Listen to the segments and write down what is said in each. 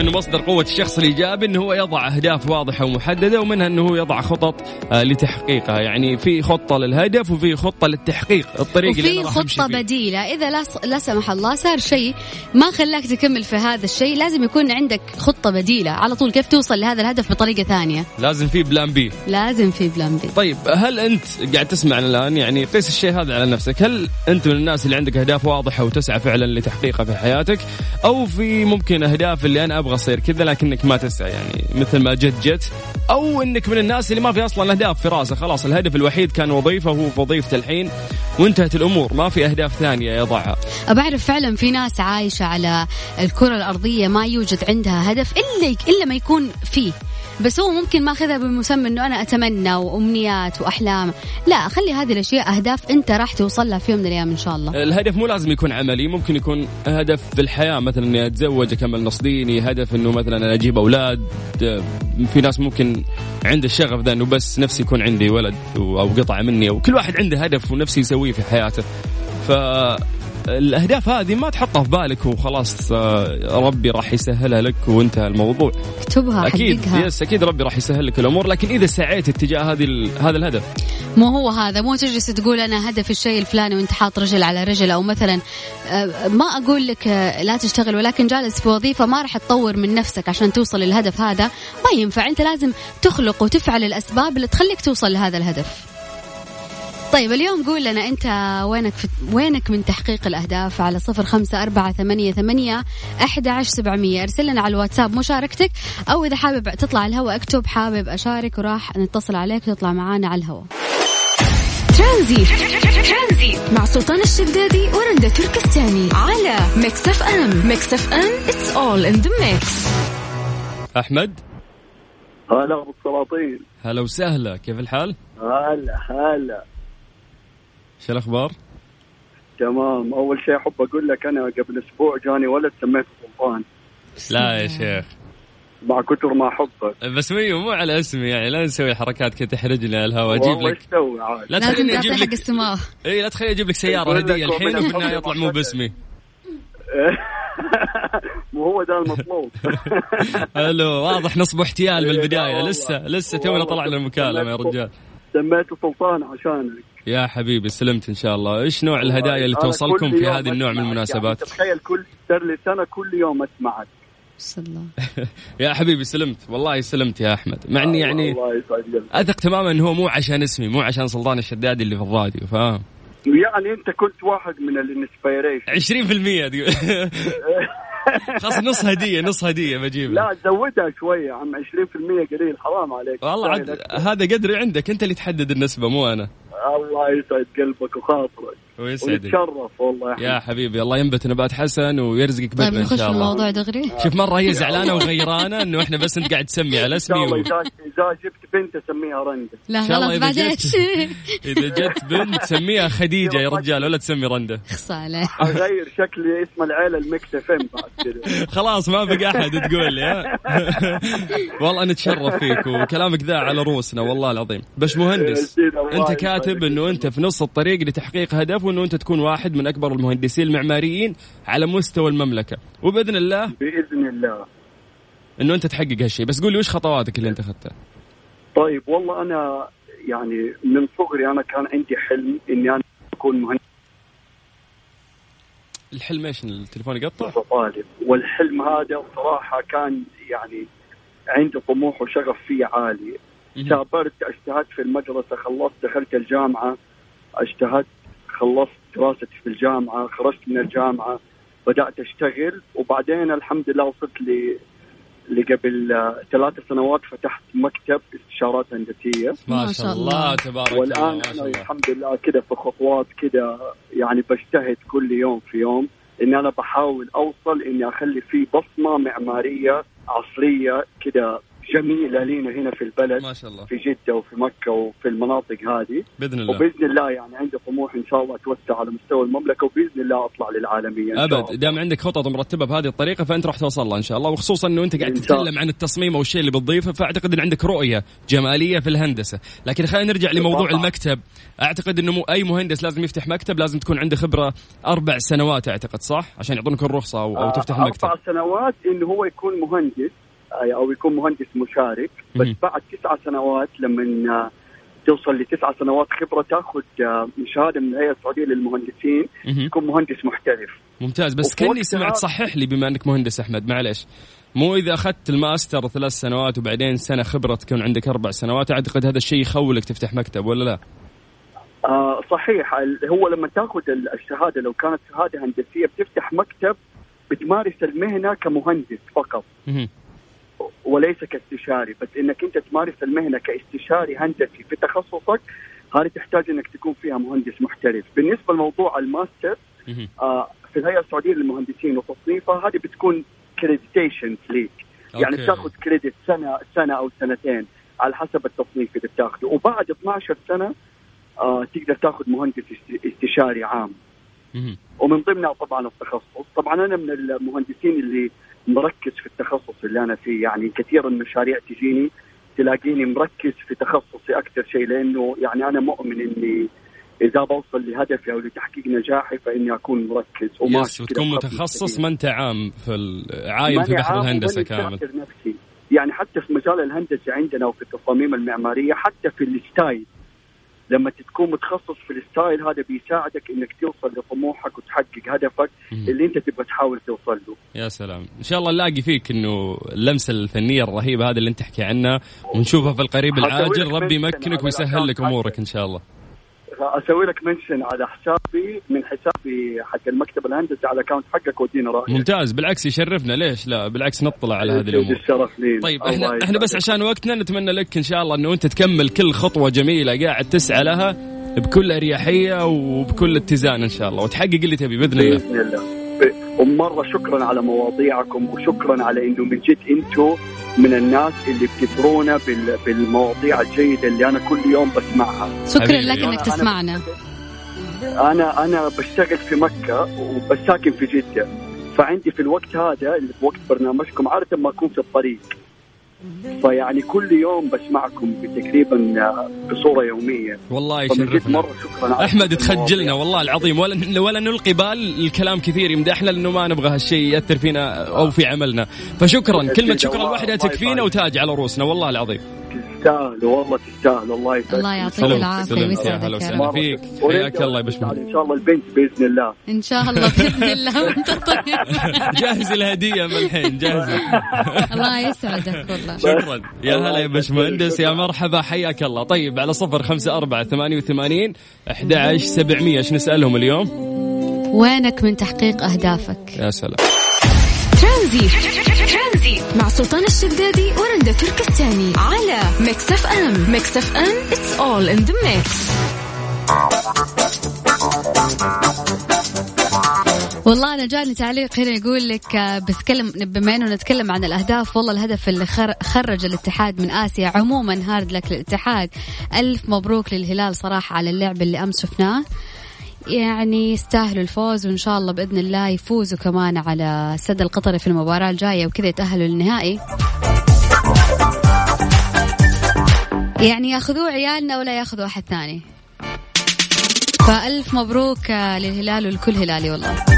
انه مصدر قوة الشخص الإيجابي إنه هو يضع أهداف واضحة ومحددة ومنها إنه هو يضع خطط آه، لتحقيقها. يعني في خطة للهدف وفي خطة للتحقيق الطريق اللي وفي أمشي خطة فيه. بديلة. إذا لا, لا سمح الله صار شيء ما خلاك تكمل في هذا الشيء. لازم يكون عندك خطة بديلة. على طول كيف توصل لهذا الهدف بطريقة ثانية؟ لازم في بلان بي. لازم في بلان بي. طيب هل أنت قاعد تسمعنا الآن؟ يعني قيس الشيء هذا على نفسك. هل أنت من الناس اللي عندك أهداف واضحة وتسعى فعلا لتحقيقها في حياتك؟ أو في ممكن أهداف اللي أنا أبغى اصير كذا لكنك ما تسعى. يعني مثل ما جت جت أو إنك من الناس اللي ما في أصلا أهداف في راسه. خلاص الهدف الوحيد كان وظيفة وهو في وظيفته الحين وانتهت الأمور. ما في أهداف ثانية يضعها بعرف فعلا في ناس عايشة على الكرة الأرضية ما يوجد عندها هدف إلا إلا ما يكون فيه. بس هو ممكن ماخذها بمسمى إنه أنا أتمنى وأمنيات وأحلام. لا خلي هذه الأشياء أهداف أنت راح توصل لها في يوم من الأيام إن شاء الله. الهدف مو لازم يكون عملي ممكن يكون هدف في الحياة مثلا إني أتزوج أكمل نص ديني هدف إنه مثلا أنا أجيب أولاد. في ناس ممكن عنده الشغف ذا إنه بس نفسي يكون عندي ولد أو قطعة مني أو كل واحد عنده هدف ونفسي يسويه في حياته. ف الأهداف هذه ما تحطها في بالك وخلاص آه، ربي راح يسهلها لك وانتهى الموضوع. اكتبها أكيد حققها. يس أكيد ربي راح يسهل لك الأمور لكن إذا سعيت اتجاه هذه هذا الهدف. مو هو هذا مو تجلس تقول أنا هدف الشيء الفلاني وانت حاط رجل على رجل أو مثلا آه، ما أقول لك آه، لا تشتغل ولكن جالس في وظيفة ما راح تطور من نفسك عشان توصل للهدف هذا. ما ينفع انت لازم تخلق وتفعل الأسباب اللي تخليك توصل لهذا الهدف. طيب اليوم قول لنا أنت وينك في وينك من تحقيق الأهداف على صفر خمسة أربعة ثمانية ثمانية احدى عشر سبعمئه أرسل لنا على الواتساب مشاركتك أو إذا حابب تطلع على الهواء اكتب حابب أشارك وراح نتصل عليك تطلع معانا على الهواء. ترانزيت. مع سلطان الشدادي ورندا تركستاني على ميكس اف ام. ميكس اف ام it's all in the mix. أحمد؟ هلا أبو السلاطين. هلا وسهلا كيف الحال؟ هلا هلا. شو الأخبار؟ تمام. أول شيء أحب أقول لك أنا قبل أسبوع جاني ولد سميته سلطان. لا يا شيخ. مع كثر ما احبك بس مو مو على اسمي يعني لا نسوي حركات كذا تحرجني على الهواء. أجيب والله لك إيش تسوي عاد. لا لازم تخليني تعطي أجيب حق لك السماء. إي لا تخليني أجيب لك سيارة هدية. الحين وفي النهايه يطلع مو باسمي. مو هو ده المطلوب. ألو واضح نصب احتيال من لا البدايه والله. لسه لسه تونا طلعنا المكالمة يا رجال. سميته سلطان عشانك. يا حبيبي سلمت إن شاء الله. إيش نوع الهدايا اللي توصلكم في هذه النوع من أسمعك. المناسبات؟ يعني تخيل كل صار لي سنه كل يوم أسمعك. الله. يا حبيبي سلمت. والله سلمت يا أحمد. مع إني يعني الله يسعد قلبك أثق تماما انه هو مو عشان اسمي مو عشان سلطان الشدادي اللي في الراديو فاهم؟ يعني أنت كنت واحد من الإنسبيريشن. 20% تقول خلاص نص هدية نص هدية بجيبها. لا زودها شوية عم 20% قليل حرام عليك. والله عاد هذا قدري عندك أنت اللي تحدد النسبة مو أنا. الله يسعد قلبك وخاطرك. ويسعدك. ونتشرف والله. يا يا حبيبي الله ينبت نبات حسن ويرزقك طيب بدنا إن شاء الله. الموضوع دغري؟ شوف مرة هي زعلانة وغيرانة إنه إحنا بس أنت قاعد تسمي على إن شاء اسمي الله و... إذا جبت بنت أسميها رندا. لا خلاص إذا بعدين جت- إذا جت بنت سميها خديجة يا رجال ولا تسمي رنده خص عليه أغير شكلي اسم العيلة المكس اف ام بعد كذا. خلاص ما بقى أحد تقول لي ها؟ والله نتشرف فيك وكلامك ذا على روسنا والله العظيم. بس مهندس أنت كاتب إنه أنت في نص الطريق لتحقيق هدف وإنه أنت تكون واحد من أكبر المهندسين المعماريين على مستوى المملكة. وبإذن الله بإذن الله. إنه أنت تحقق هالشيء. بس قول لي وش خطواتك اللي أنت أخذتها؟ طيب والله أنا يعني من صغري أنا كان عندي حلم إني أنا أكون مهندس. الحلم إيش؟ التليفون يقطع؟ طالب والحلم هذا صراحة كان يعني عندي طموح وشغف فيه عالي. سافرت اجتهدت في المدرسة خلصت دخلت الجامعة. اجتهدت خلصت دراستي في الجامعة خرجت من الجامعة بدأت أشتغل. وبعدين الحمد لله وصلت ل لقبل آه، ثلاث سنوات فتحت مكتب استشارات هندسية. ما شاء الله. تبارك الله والآن الله. الحمد لله كده في خطوات كده يعني بجتهد كل يوم في يوم إن أنا بحاول أوصل إني أخلي في بصمة معمارية عصرية كده جميلة لينا هنا في البلد ما شاء الله. في جدة وفي مكة وفي المناطق هذه. بإذن الله. وبإذن الله يعني عندي طموح إن شاء الله أتوسع على مستوى المملكة وبإذن الله أطلع للعالمية إن. أبد. دام عندك خطط مرتبة بهذه الطريقة فأنت راح توصل لها إن شاء الله. وخصوصا إنه أنت قاعد. تتكلم عن التصميم أو الشيء اللي بتضيفه فأعتقد إن عندك رؤية جمالية في الهندسة. لكن خلينا نرجع لموضوع طبعاً. المكتب. أعتقد إنه أي مهندس لازم يفتح مكتب لازم تكون عنده خبرة أربع سنوات أعتقد صح؟ عشان يعطونك الرخصة أو, أو تفتح آه، المكتب أربع سنوات انه هو يكون مهندس. أو يكون مهندس مشارك بس. بعد تسعة سنوات لما آه، توصل لتسعة سنوات خبرة تأخذ آه، شهاده من الهيئة السعودية للمهندسين. تكون مهندس محترف ممتاز بس كاني سمعت صحح لي بما أنك مهندس أحمد معلش مو إذا أخذت الماستر ثلاث سنوات وبعدين سنة خبرة تكون عندك أربع سنوات أعتقد هذا الشيء يخولك تفتح مكتب ولا لا؟ آه صحيح هو لما تأخذ ال- الشهادة لو كانت شهادة هندسية بتفتح مكتب بتمارس المهنة كمهندس فقط. وليس كاستشاري بس إنك أنت تمارس المهنة كاستشاري هندسي في تخصصك هذه تحتاج إنك تكون فيها مهندس محترف بالنسبة لموضوع الماستر. آه في الهيئة السعودية للمهندسين وتصنيفها هذه بتكون accreditation ليك يعني. بتاخذ credit سنة سنة أو سنتين على حسب التصنيف اللي بتاخذه وبعد 12 سنة آه تقدر تاخذ مهندس است- استشاري عام. ومن ضمنها طبعا التخصص طبعا أنا من المهندسين اللي مركز في التخصص اللي أنا فيه. يعني كثير من المشاريع تجيني تلاقيني مركز في تخصصي أكثر شيء لأنه يعني أنا مؤمن إني إذا بوصل لهدفي أو لتحقيق نجاحي فإني أكون مركز وماشي وتكون متخصص. ما أنت عام في عايم في بحر الهندسة كامل. نفسي. يعني حتى في مجال الهندسة عندنا وفي التصاميم المعمارية حتى في ال style لما تكون متخصص في ال style هذا بيساعدك إنك توصل لطموحك وتحقق هدفك. اللي أنت تبغى تحاول توصل له. يا سلام. إن شاء الله نلاقي فيك إنه اللمسة الفنية الرهيبة هذه اللي أنت تحكي عنها ونشوفها في القريب العاجل. ربي يمكنك ويسهل لك أمورك إن شاء الله. أسوي لك mention على حسابي من حسابي حق المكتب الهندسي على ال account حقك ودينا رأيك. ممتاز. بالعكس يشرفنا. ليش؟ لا بالعكس نطلع على هذه الأمور. الشرف لي. طيب إحنا إحنا بس. عشان وقتنا نتمنى لك إن شاء الله إنه أنت تكمل كل خطوة جميلة قاعد تسعى لها بكل أريحية وبكل اتزان إن شاء الله. وتحقق اللي تبي بإذن الله. بإذن الله. ومرة شكرا على مواضيعكم وشكرا على إنه من جد أنتم من الناس اللي بتثرونا بال- بالمواضيع الجيدة اللي أنا كل يوم بسمعها. شكرا. لك إنك أنا- تسمعنا. أنا أنا بشتغل في مكة وبس ساكن في جدة. فعندي في الوقت هذا اللي في وقت برنامجكم عادة ما أكون في الطريق. فيعني كل يوم بسمعكم تقريبا بصورة يومية. والله يشرفنا. مرة شكرا أحمد. تخجلنا والله العظيم. ولا ولا نلقي بال الكلام كثير يمدحنا لأنه ما نبغى هالشيء يأثر فينا أو في عملنا. فشكرا. كلمة شكرا الواحده تكفينا. وتاج على رؤوسنا والله العظيم. تستاهلوا والله تستاهلوا الله يسعدك الله يعطيك. العافية سلام. ويسعدك هلا يا وسهلا. فيك. حياك الله يا باشمهندس. إن شاء الله البنت بإذن الله إن شاء الله بإذن الله وانت طيب جاهز الهدية من الحين جاهزه الله يسعدك والله شكرا يا الله هلا يا يسعدك. باشمهندس يا. مرحبا حياك الله طيب على صفر خمسة أربعة ثمانية وثمانين أحد عشر سبعمية إيش نسألهم اليوم وينك من تحقيق أهدافك يا سلام ترانزيت مع سلطان الشدادي ورندا تركستاني على ميكس اف ام ميكس اف ام it's all in the mix. والله أنا جاني تعليق هنا يقول لك آه، بتكلم بما إنه نتكلم عن الأهداف والله الهدف اللي خر- خرج الاتحاد من آسيا عموما hard luck للاتحاد ألف مبروك للهلال صراحة على اللعب اللي أمس شفناه. يعني يستاهلوا الفوز وإن شاء الله بإذن الله يفوزوا كمان على السد القطري في المباراة الجاية وكذا يتأهلوا للنهائي. يعني ياخذوه عيالنا ولا ياخذوا أحد ثاني؟ فألف مبروك للهلال والكل هلالي والله.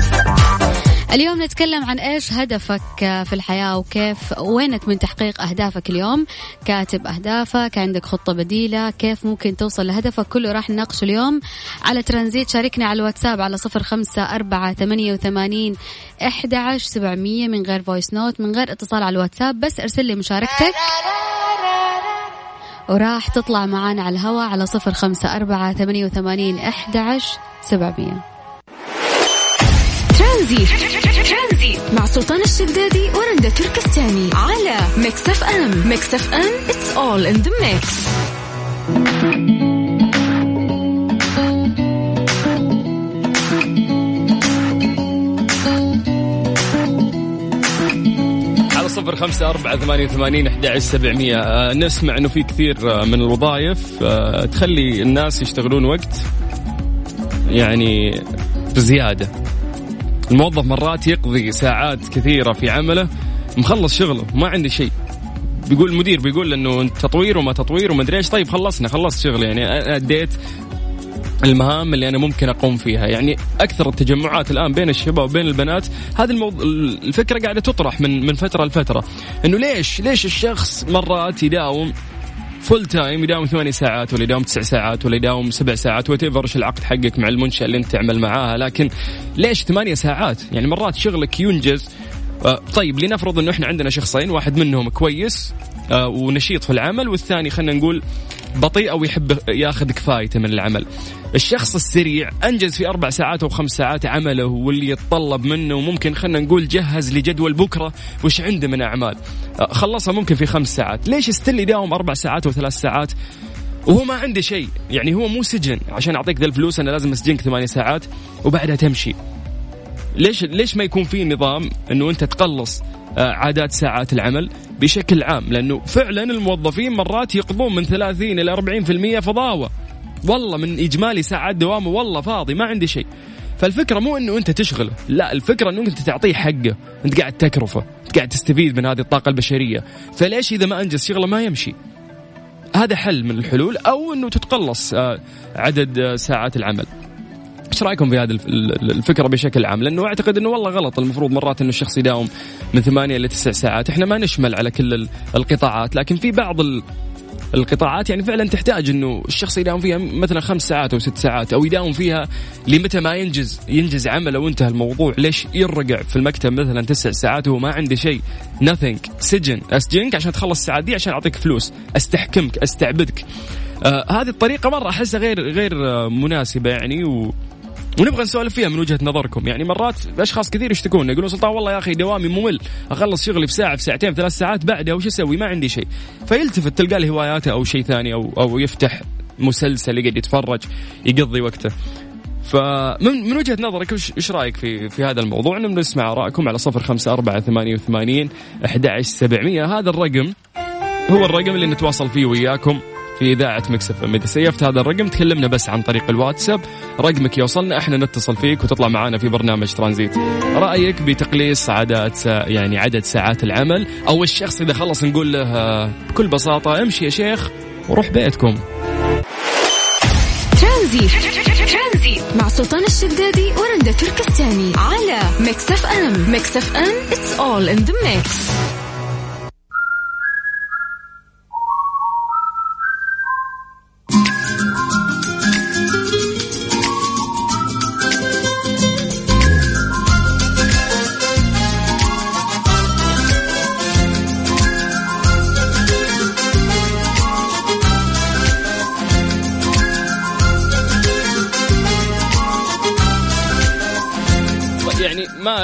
اليوم نتكلم عن إيش هدفك في الحياة وكيف وينك من تحقيق أهدافك اليوم؟ كاتب أهدافك عندك خطة بديلة كيف ممكن توصل لهدفك؟ كله راح نناقشه اليوم على ترانزيت. شاركنا على الواتساب على صفر خمسة أربعة ثمانية وثمانين أحد عشر سبعمية من غير voice note من غير اتصال على الواتساب بس ارسل لي مشاركتك. وراح تطلع معانا على الهواء على صفر خمسة أربعة ثمانية وثمانين أحد عشر سبعمية. ترانزيت مع سلطان الشدادي ورندا تركستاني على ميكس اف ام. ميكس اف ام in the mix. على صفر صفر خمسة أربعة ثمانية وثمانين أحد سبعمية. آه، نسمع أنه في كثير آه، من الوظائف آه، تخلي الناس يشتغلون وقت يعني بزيادة. الموظف مرات يقضي ساعات كثيرة في عمله مخلص شغله ما عنده شيء. بيقول المدير بيقول إنه تطوير وما تطوير وما أدري إيش. طيب خلصنا خلصت شغل يعني أديت المهام اللي أنا ممكن أقوم فيها. يعني أكثر التجمعات الآن بين الشباب وبين البنات هذه الموض... الفكرة قاعدة تطرح من من فترة لفترة. إنه ليش ليش الشخص مرات يداوم full time يداوم ثمانية ساعات ولا يداوم تسع ساعات ولا يداوم سبع ساعات what إيش العقد حقك مع المنشأة اللي أنت تعمل معاها. لكن ليش ثمانية ساعات؟ يعني مرات شغلك ينجز. آه، طيب لنفرض إنه إحنا عندنا شخصين واحد منهم كويس آه، ونشيط في العمل والثاني خلينا نقول بطيء أو يحب ياخذ كفايته من العمل. الشخص السريع أنجز في أربع ساعات أو خمس ساعات عمله واللي يتطلب منه وممكن خلينا نقول جهز لجدول بكرة وش عنده من أعمال. آه، خلصها ممكن في خمس ساعات، ليش يستل يداوم أربع ساعات أو ثلاث ساعات؟ وهو ما عنده شيء، يعني هو مو سجن عشان أعطيك ذا الفلوس أنا لازم أسجنك ثمانية ساعات وبعدها تمشي. ليش ليش ما يكون في نظام إنه أنت تقلص آه، عادات ساعات العمل بشكل عام لأنه فعلا الموظفين مرات يقضون من 30 إلى 40% فضاوة والله من إجمالي ساعات دوامه والله فاضي ما عندي شيء فالفكرة مو إنه أنت تشغله، لا الفكرة إنه أنت تعطيه حقه، أنت قاعد تكرفه، أنت قاعد تستفيد من هذه الطاقة البشرية، فليش إذا ما أنجز شغله ما يمشي؟ هذا حل من الحلول أو إنه تتقلص آه، عدد آه، ساعات العمل. إيش رأيكم في هذه الفكرة بشكل عام؟ لأنه أعتقد إنه والله غلط المفروض مرات إنه الشخص يداوم من ثمانية إلى تسع ساعات، إحنا ما نشمل على كل القطاعات، لكن في بعض القطاعات يعني فعلا تحتاج إنه الشخص يداوم فيها مثلا خمس ساعات أو ست ساعات أو يداوم فيها لمتى ما ينجز ينجز عمله وانتهى الموضوع، ليش يرقع في المكتب مثلا تسع ساعات وهو ما عنده شيء؟ nothing سجن أسجنك عشان تخلص الساعات دي عشان أعطيك فلوس، أستحكمك، أستعبدك. آه هذه الطريقة مرة أحسها غير غير آه مناسبة يعني و ونبغى نسولف فيها من وجهة نظركم. يعني مرات اشخاص كثير يشتكون يقولون سلطان والله يا أخي دوامي ممل أخلص شغلي في ساعة في ساعتين ثلاث ساعات بعدها وش أسوي؟ ما عندي شيء. فيلتفت تلقى له هواياته أو شيء ثاني أو أو يفتح مسلسل يقعد يتفرج يقضي وقته. فمن من وجهة نظرك إيش رأيك في في هذا الموضوع؟ نسمع ارائكم على صفر خمسة أربعة ثمانية وثمانين أحد سبعمية. هذا الرقم هو الرقم اللي نتواصل فيه وياكم. في إذاعة Mix FM. إذا سيفت هذا الرقم تكلمنا بس عن طريق الواتساب. رقمك يوصلنا إحنا نتصل فيك وتطلع معنا في برنامج ترانزيت. رأيك بتقليص عادات يعني عدد ساعات العمل أو الشخص إذا خلص نقول له بكل بساطة امشي يا شيخ وروح بيتكم. ترانزيت. مع سلطان الشدادي ورندا تركستاني. على Mix FM. Mix FM it's all in the mix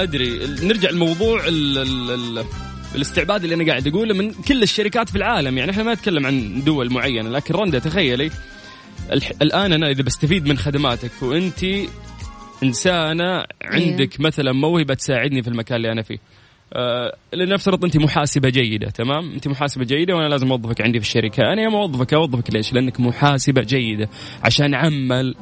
أدري نرجع لموضوع ال ال ال الاستعباد اللي أنا قاعد أقوله من كل الشركات في العالم. يعني إحنا ما نتكلم عن دول معينة لكن رندا تخيلي. الآن أنا إذا بستفيد من خدماتك وأنت إنسانة عندك إيه. مثلا موهبة تساعدني في المكان اللي أنا فيه. آه لنفترض أنت محاسبة جيدة تمام؟ أنت محاسبة جيدة وأنا لازم أوظفك عندي في الشركة. أنا يوم أوظفك أوظفك ليش؟ لأنك محاسبة جيدة عشان عمل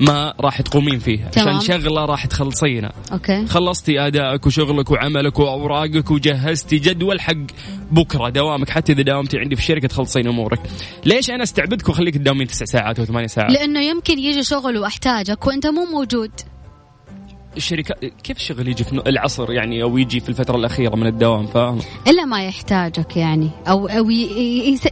ما راح تقومين فيه تمام. عشان شغلة راح تخلصينها. أوكي. خلصتي أدائك وشغلك وعملك وأوراقك وجهزتي جدول حق بكرة دوامك. حتى إذا داومتي عندي في الشركة تخلصين أمورك. ليش أنا أستعبدك وأخليك تداومين تسع ساعات أو ثمانية ساعات؟ لأنه يمكن يجي شغل وأحتاجك وأنت مو موجود. الشركات كيف الشغل يجي في العصر يعني أو يجي في الفترة الأخيرة من الدوام فاهم؟ إلا ما يحتاجك يعني أو أو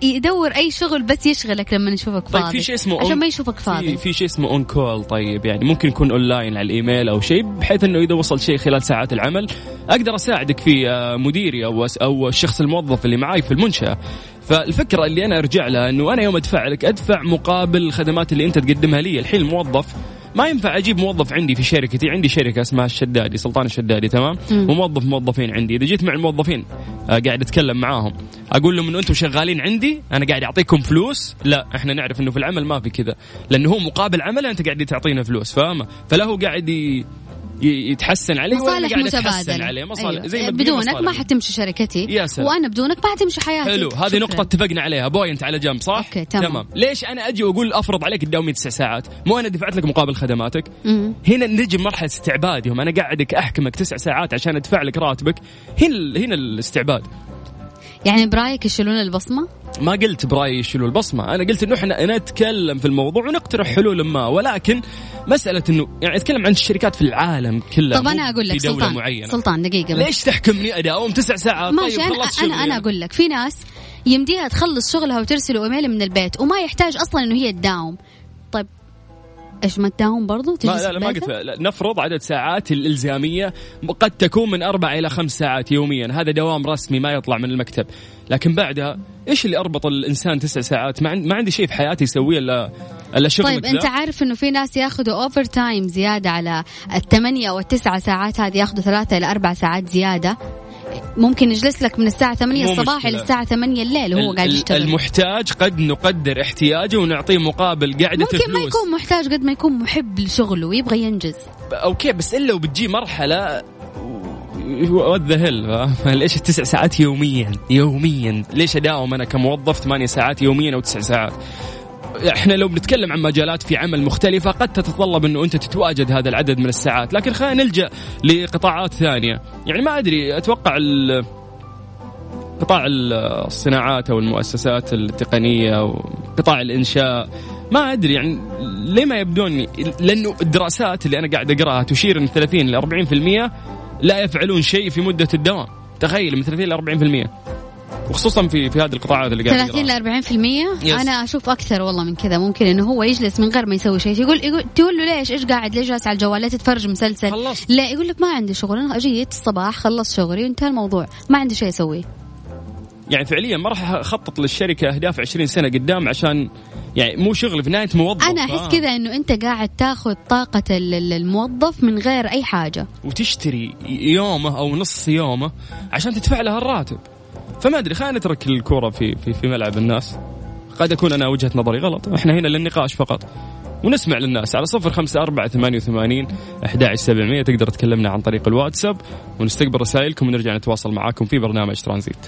يدور أي شغل بس يشغلك لما يشوفك فاضي طيب في شيء اسمه عشان ما يشوفك فاضي. في, في شيء اسمه on call طيب يعني ممكن يكون اونلاين على الإيميل أو شيء بحيث إنه إذا وصل شيء خلال ساعات العمل أقدر أساعدك فيه آه، مديري أو أو الشخص الموظف اللي معاي في المنشأة. فالفكرة اللي أنا أرجع لها إنه أنا يوم أدفع لك أدفع مقابل الخدمات اللي أنت تقدمها لي. الحين الموظف ما ينفع أجيب موظف عندي في شركتي عندي شركة اسمها الشدادي سلطان الشدادي تمام؟ وموظف موظفين عندي. إذا جيت مع الموظفين آه قاعد أتكلم معاهم أقول لهم إنه أنتم شغالين عندي أنا قاعد أعطيكم فلوس. لا إحنا نعرف إنه في العمل ما في كذا. لأنه هو مقابل عمله أنت قاعد تعطينا فلوس فاهمة؟ فلا هو قاعد يتحسن عليه مصالح متبادلة عليه مصالح أيوة. زي ما بدونك ما حتمشي شركتي يا سلام. وأنا بدونك ما حتمشي حياتي حلو هذه نقطة اتفقنا عليها point على جنب صح؟ okay تمام. تمام ليش أنا أجي وأقول أفرض عليك تداومي تسع ساعات؟ مو أنا دفعت لك مقابل خدماتك؟ هنا نجي مرحلة استعباد أنا قاعدك أحكمك تسع ساعات عشان أدفع لك راتبك هنا هنا الاستعباد يعني برايك يشيلون البصمة؟ ما قلت برايي يشيلون البصمة، أنا قلت إنه إحنا نتكلم في الموضوع ونقترح حلول ما ولكن مسألة إنه يعني أتكلم عن الشركات في العالم كلها طب أنا أقول لك في دولة سلطان معينة. سلطان دقيقة بس. ليش تحكمني؟ أداوم تسع ساعات. ماشي طيب أنا أنا, أنا أقول لك في ناس يمديها تخلص شغلها وترسل إيميل من البيت وما يحتاج أصلا إنه هي تداوم. طيب إيش ما تداوم برضو؟ ما لا, لا ما قلت لا نفرض عدد ساعات الإلزامية قد تكون من أربع إلى خمس ساعات يوميا. هذا دوام رسمي ما يطلع من المكتب. لكن بعدها إيش اللي أربط الإنسان تسع ساعات؟ ما, ما عندي شيء في حياتي يسويه الا إلا شغل طيب أنت عارف إنه في ناس ياخذوا overtime زيادة على الثمانية أو التسعة ساعات هذه ياخذوا ثلاثة إلى أربع ساعات زيادة. ممكن يجلس لك من الساعة 8 الصباح إلى الساعة 8 الليل وهو قاعد يشتغل. المحتاج قد نقدر احتياجه ونعطيه مقابل قعدة ممكن فلوس. ما يكون محتاج قد ما يكون محب لشغله ويبغى ينجز. okay بس إلا وبتجي مرحلة وات ذا هيل ليش التسع ساعات يوميا؟ يوميا. ليش أداوم أنا كموظف ثمانية ساعات يوميا أو تسع ساعات؟ إحنا لو بنتكلم عن مجالات في عمل مختلفة قد تتطلب إنه أنت تتواجد هذا العدد من الساعات، لكن خلينا نلجأ لقطاعات ثانية، يعني ما أدري أتوقع قطاع الصناعات أو المؤسسات التقنية وقطاع الإنشاء ما أدري يعني ليه ما يبدون؟ لأنه الدراسات اللي أنا قاعد أقراها تشير ان 30 ل 40% لا يفعلون شيء في مدة الدوام. تخيل من 30 ل 40% وخصوصا في في هذه القطاعات اللي قاعد 30 ل 40% أنا أشوف أكثر والله من كذا. ممكن إنه هو يجلس من غير ما يسوي شيء. يقول يقول تقول له ليش؟ إيش قاعد؟ ليش جالس على الجوال؟ ليه تتفرج مسلسل. خلصت. لا يقول لك ما عندي شغل. أنا جيت الصباح خلص شغلي وانتهى الموضوع. ما عندي شيء أسويه. يعني فعليا ما راح أخطط للشركة أهداف 20 سنة قدام عشان يعني مو شغل في نهاية موظف. أنا أحس آه. كذا إنه أنت قاعد تاخذ طاقة الموظف من غير أي حاجة. وتشتري يومه أو نص يومه عشان تدفع له الراتب. فما أدري خلينا نترك الكورة في في في ملعب الناس. قد أكون أنا وجهة نظري غلط. إحنا هنا للنقاش فقط. ونسمع للناس على صفر خمسة أربعة ثمانية وثمانين أحد سبعمية. تقدر تكلمنا عن طريق الواتساب ونستقبل رسائلكم ونرجع نتواصل معاكم في برنامج ترانزيت.